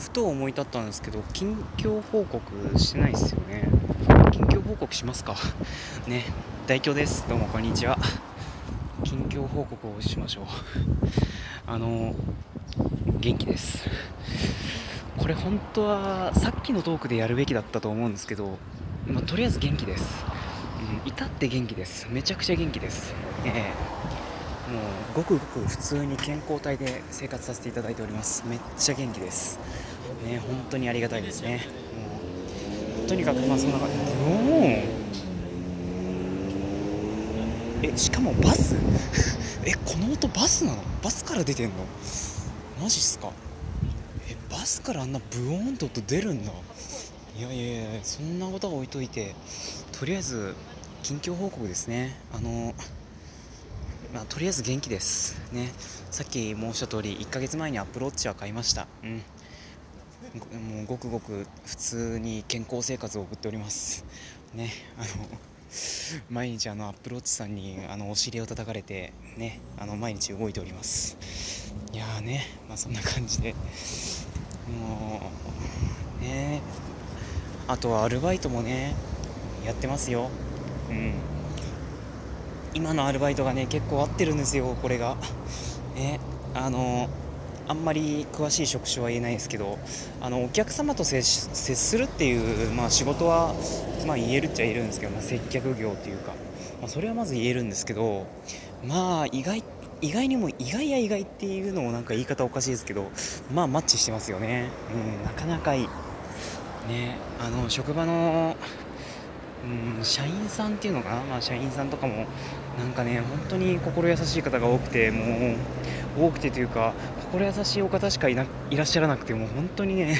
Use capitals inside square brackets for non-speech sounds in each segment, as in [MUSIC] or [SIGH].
ふと思い立ったんですけど近況報告してないですよね。近況報告しますか？[LAUGHS] ね大京です。どうもこんにちは。近況報告をしましょう。あの元気です。これ本当はさっきのトークでやるべきだったと思うんですけど、まあ、とりあえず元気です、うん、至って元気です。めちゃくちゃ元気です。ええ。もうごくごく普通に健康体で生活させていただいております。めっちゃ元気です。ね本当にありがたいですね。もうとにかくまあそんな感じ。えしかもバス？[LAUGHS] えこの音バスなの？バスから出てんの？マジっすか？えバスからあんなブオーンと音出るんだ。いやいやいやそんなことは置いといてとりあえず近況報告ですね。あのまあ、とりあえず元気です。ね。さっき申した通り1ヶ月前にアップローチは買いました。うん。もうごくごく普通に健康生活を送っております。ねあの毎日あのアップローチさんにあのお尻を叩かれてねあの毎日動いております。いやーねまあそんな感じで。もうねあとはアルバイトもねやってますよ。うん。今のアルバイトがね結構合ってるんですよこれが。ねあのあんまり詳しい職種は言えないですけどあのお客様と接するっていう、まあ、仕事は、まあ、言えるっちゃ言えるんですけど、まあ、接客業っていうか、まあ、それはまず言えるんですけどまあ意外意外にも意外や意外っていうのもなんか言い方おかしいですけどまあマッチしてますよね、うん、なかなかいい。ねあの職場のうん、社員さんっていうのかな、まあ、社員さんとかもなんかね本当に心優しい方が多くてもう多くてというか心優しいお方しかいないらっしゃらなくてもう本当にね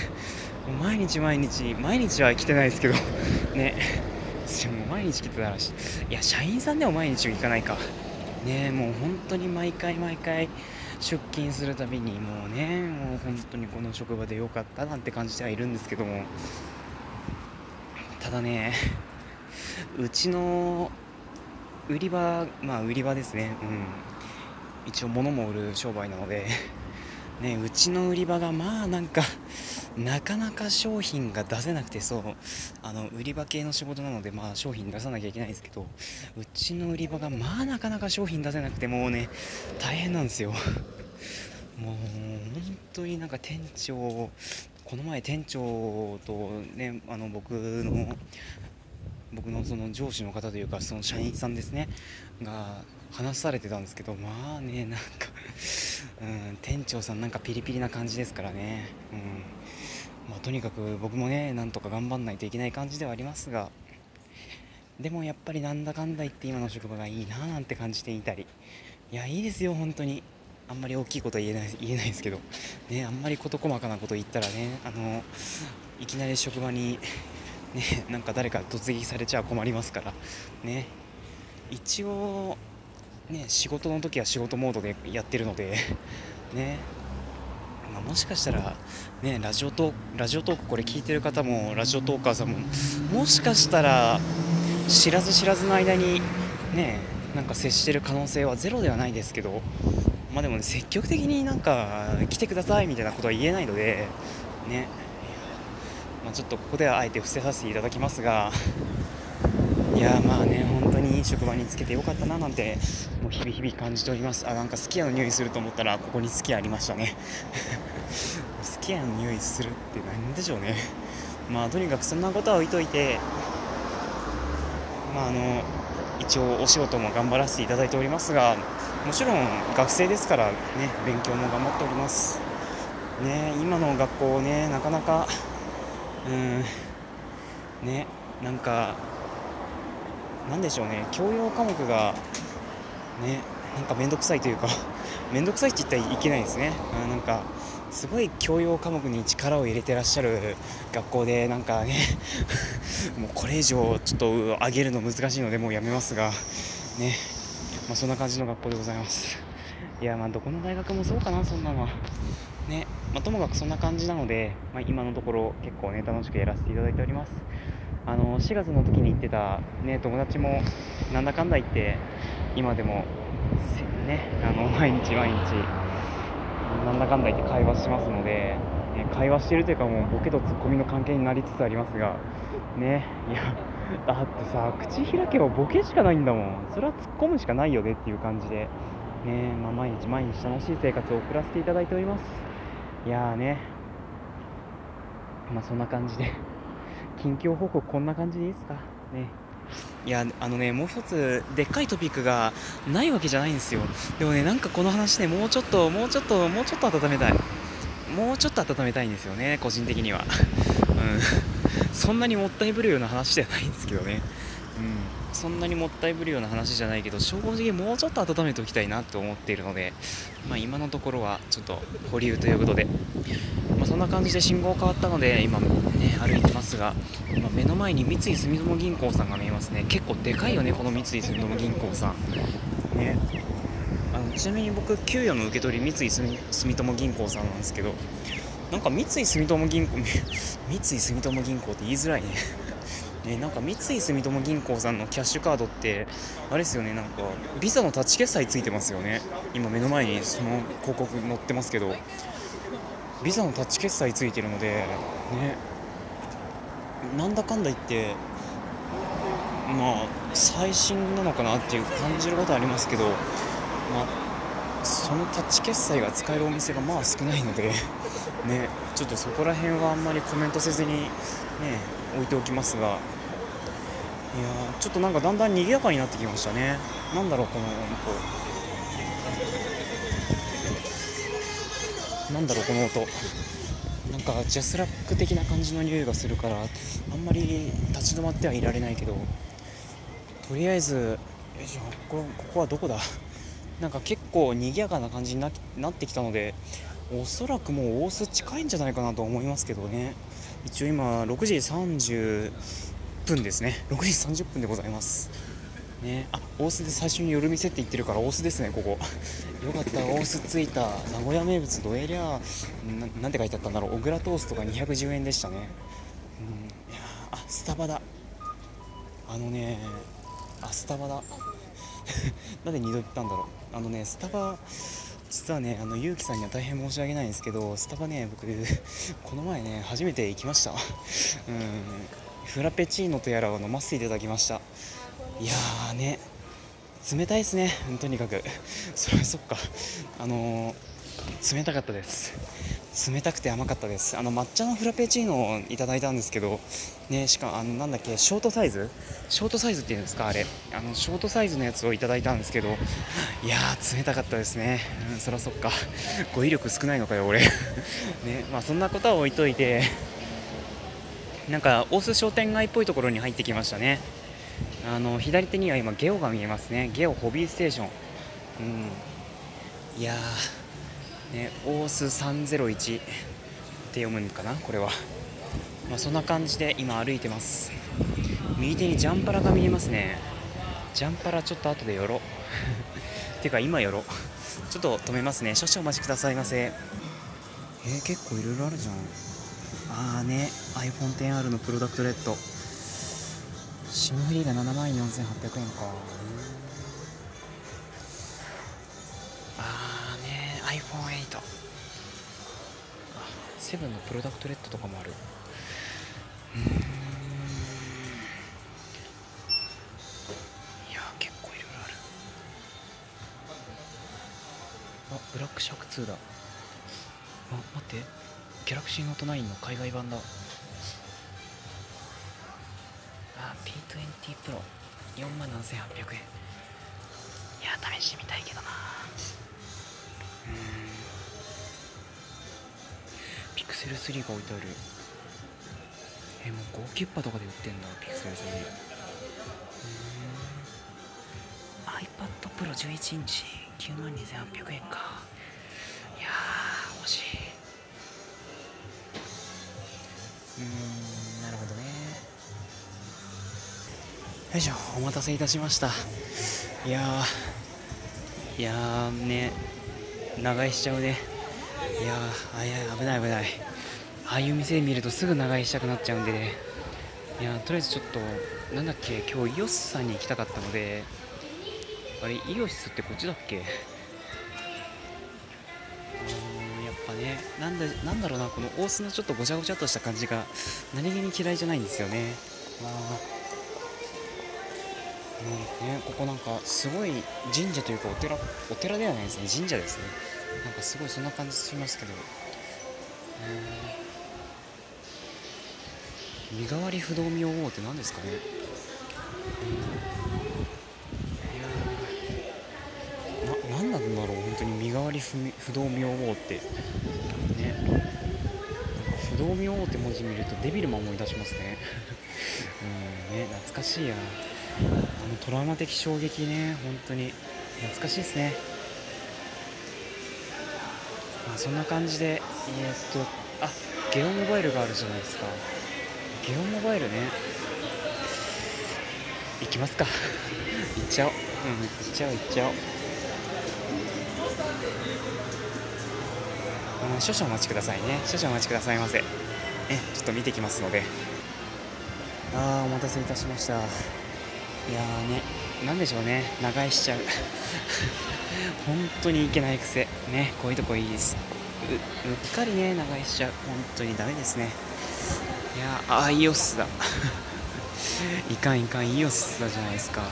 毎日毎日毎日は来てないですけど [LAUGHS] ね。もう毎日来てたらしい。や社員さんでも毎日は行かないか。ねもう本当に毎回毎回出勤するたびにもうねもう本当にこの職場で良かったなんて感じてはいるんですけども。ただねうちの売り場まあ売り場ですね。うん。一応物も売る商売なので。[LAUGHS] ねうちの売り場がまあなんかなかなか商品が出せなくてそう。あの売り場系の仕事なのでまあ商品出さなきゃいけないんですけどうちの売り場がまあなかなか商品出せなくてもうね大変なんですよ。[LAUGHS] もう本当になんか店長この前店長とねあの僕の僕のその上司の方というかその社員さんですねが話されてたんですけどまあねなんか [LAUGHS] うん、店長さんなんかピリピリな感じですからね、うん。まあ、とにかく僕もねなんとか頑張んないといけない感じではありますがでもやっぱりなんだかんだ言って今の職場がいいななんて感じていたりいやいいですよ本当に。あんまり大きいことは言えない [LAUGHS] 言えないですけど、ね、あんまり事細かなこと言ったらねあのいきなり職場にね、なんか誰か突撃されちゃ困りますから。ね。一応ね仕事の時は仕事モードでやってるので。ね。まあ、もしかしたら、ね、ラジオトラジオトークこれ聞いてる方もラジオトーカーさんももしかしたら知らず知らずの間にねなんか接してる可能性はゼロではないですけどまあでも、ね、積極的になんか来てくださいみたいなことは言えないのでね。まあ、ちょっとここではあえて伏せさせていただきますがいやまあね本当に職場につけてよかったななんてもう日々日々感じております。あなんかすき家の匂いすると思ったらここにすき家ありましたね。[LAUGHS] すき家の匂いするって何でしょうね。まあとにかくそんなことは置いといてまああの一応お仕事も頑張らせていただいておりますがもちろん学生ですからね勉強も頑張っております。ね今の学校ねなかなかうん。ねなんかなんでしょうね。教養科目がねなんか面倒くさいというか [LAUGHS] 面倒くさいって言ったらいけないですね。なんかすごい教養科目に力を入れてらっしゃる学校でなんかね [LAUGHS] もうこれ以上ちょっと上げるの難しいのでもうやめますがね。まあ、そんな感じの学校でございます。いやまあどこの大学もそうかなそんなのは。ね。まあ、ともかくそんな感じなので、まあ、今のところ結構ね楽しくやらせていただいております。あの4月の時に行ってた、ね、友達もなんだかんだ言って今でもねあの [LAUGHS] 毎日毎日なんだかんだ言って会話しますのでね、会話してるというかもうボケとツッコミの関係になりつつありますがねいやだってさ口開けばボケしかないんだもん。それは突っ込むしかないよねっていう感じでねまあ、毎日毎日楽しい生活を送らせていただいております。いやーね。まあそんな感じで。[LAUGHS] 近況報告こんな感じでいいですか？ね。いやあのねもう一つでっかいトピックがないわけじゃないんですよ。でもねなんかこの話ねもうちょっともうちょっともうちょっと温めたい。もうちょっと温めたいんですよね個人的には。[LAUGHS] うん。そんなにもったいぶるような話ではないんですけどね。そんなにもったいぶるような話じゃないけど正直もうちょっと温めておきたいなと思っているので、まあ、今のところはちょっと保留ということで、まあ、そんな感じで信号変わったので今、ね、歩いてますが今目の前に三井住友銀行さんが見えますね。結構でかいよねこの三井住友銀行さん。ね。あのちなみに僕給与の受け取り三井住友銀行さんなんですけどなんか三井住友銀行 [LAUGHS] 三井住友銀行って言いづらいね。ね、なんか三井住友銀行さんのキャッシュカードってあれですよねなんかビザのタッチ決済ついてますよね。今目の前にその広告載ってますけど。ビザのタッチ決済ついてるのでね。なんだかんだ言ってまあ最新なのかなっていう感じることはありますけどまあそのタッチ決済が使えるお店がまあ少ないのでね。ちょっとそこら辺はあんまりコメントせずにね。置いておきますがいやちょっとなんかだんだん賑やかになってきましたね。なんだろうこの音。なんだろうこの音。なんかジャスラック的な感じの匂いがするからあんまり立ち止まってはいられないけどとりあえずよいしょこここはどこだ？なんか結構賑やかな感じになってきたのでおそらくもう大須近いんじゃないかなと思いますけどね。一応今6時30分ですね。6時30分でございます。ね。あ大須で最初に夜店って言ってるから大須ですねここ。よかった。大須着いた。名古屋名物どえりゃなんて書いてあったんだろう。小倉トーストが210円でしたね。うん。いやあスタバだ。あのねあスタバだ。[LAUGHS] なんで2度言ったんだろう。あのねスタバ実はねあのゆうきさんには大変申し訳ないんですけどスタバね僕 [LAUGHS] この前ね初めて行きました。うん。フラペチーノとやらを飲ませていただきました。いやーね冷たいですねとにかく。それはそっか。あのー、冷たかったです。冷たくて甘かったです。あの抹茶のフラペチーノをいただいたんですけどねしかもあのなんだっけショートサイズ？ショートサイズっていうんですか？あれ。あのショートサイズのやつをいただいたんですけどいやー冷たかったですね。うんそらそっか。語彙力少ないのかよ俺。[LAUGHS] ねまあそんなことは置いといてなんか大須商店街っぽいところに入ってきましたね。あの左手には今ゲオが見えますね。ゲオホビーステーション。うん。いやー。ね、オース301って読むのかなこれは、まあ、そんな感じで今歩いてます。右手にジャンパラが見えますね。ジャンパラちょっと後で寄ろう。[LAUGHS] てか今寄ろちょっと止めますね。少々お待ちくださいませ。えー、結構いろいろあるじゃん。ああね。iPhone10R のプロダクトレッド。SIM フリーが7万4800円か。iPhone8 あセブンのプロダクトレッドとかもある。うん。いや結構いろいろある。あブラックシャーク2だ。あ待って。ギャラクシーノート9の海外版だ。あ P20 プロ4万7800円。いや試してみたいけどなピクセル3が置いてある。えもう5キュッパとかで売ってんだピクセル3 iPad Pro 11インチ。9万2800円か。いや欲しい。うんなるほどね。よいしょお待たせいたしました。いやいやね。長居しちゃうね。いやあいや危ない危ない。ああいう店見るとすぐ長居したくなっちゃうんでね。いやとりあえずちょっとなんだっけ今日イオスさんに行きたかったのであれイオシスってこっちだっけ？やっぱねなんでなんだろうなこの大須のちょっとごちゃごちゃっとした感じが何気に嫌いじゃないんですよね。まあーねねここなんかすごい神社というかお寺お寺ではないですね。神社ですね。なんかすごいそんな感じしますけど。身代わり不動明王って何ですかね。うん、いやな何なんだろう本当に。身代わり不不動明王って。ね。なんか不動明王って文字見るとデビルマン思い出しますね。[LAUGHS] うん。ね懐かしいや。あのトラウマ的衝撃ね本当に。懐かしいですね。まあそんな感じでえー、っとあゲオモバイルがあるじゃないですか。ゲオモバイルね。行きますか。行っちゃおう。うん行っちゃおう行っちゃおう。うん少々お待ちくださいね。少々お待ちくださいませ。えちょっと見てきますので。あーお待たせいたしました。いやーねなんでしょうね長居しちゃう。[LAUGHS] 本当にいけない癖。ねこういうとこいいです。うっかりね長居しちゃう。本当にダメですね。いやああイオスだ。[LAUGHS] いかんいかんイオスだじゃないですか。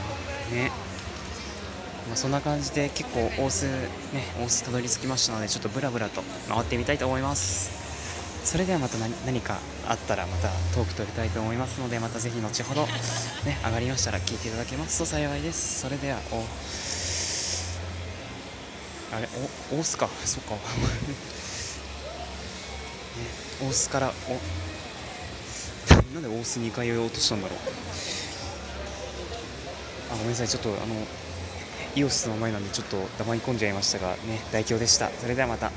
ね。まあ、そんな感じで結構大須ね大須たどり着きましたのでちょっとブラブラと回ってみたいと思います。それではまた何何かあったらまたトーク取りたいと思いますのでまたぜひ後ほどね上がりましたら聞いていただけますと幸いです。それではおあれお大須か。そっか、[LAUGHS] ね、大須からおなんで大須2回言おうとしたんだろう。あごめんなさい。ちょっとあのイオスの前なんでちょっと黙り込んじゃいましたがね代表でした。それではまた。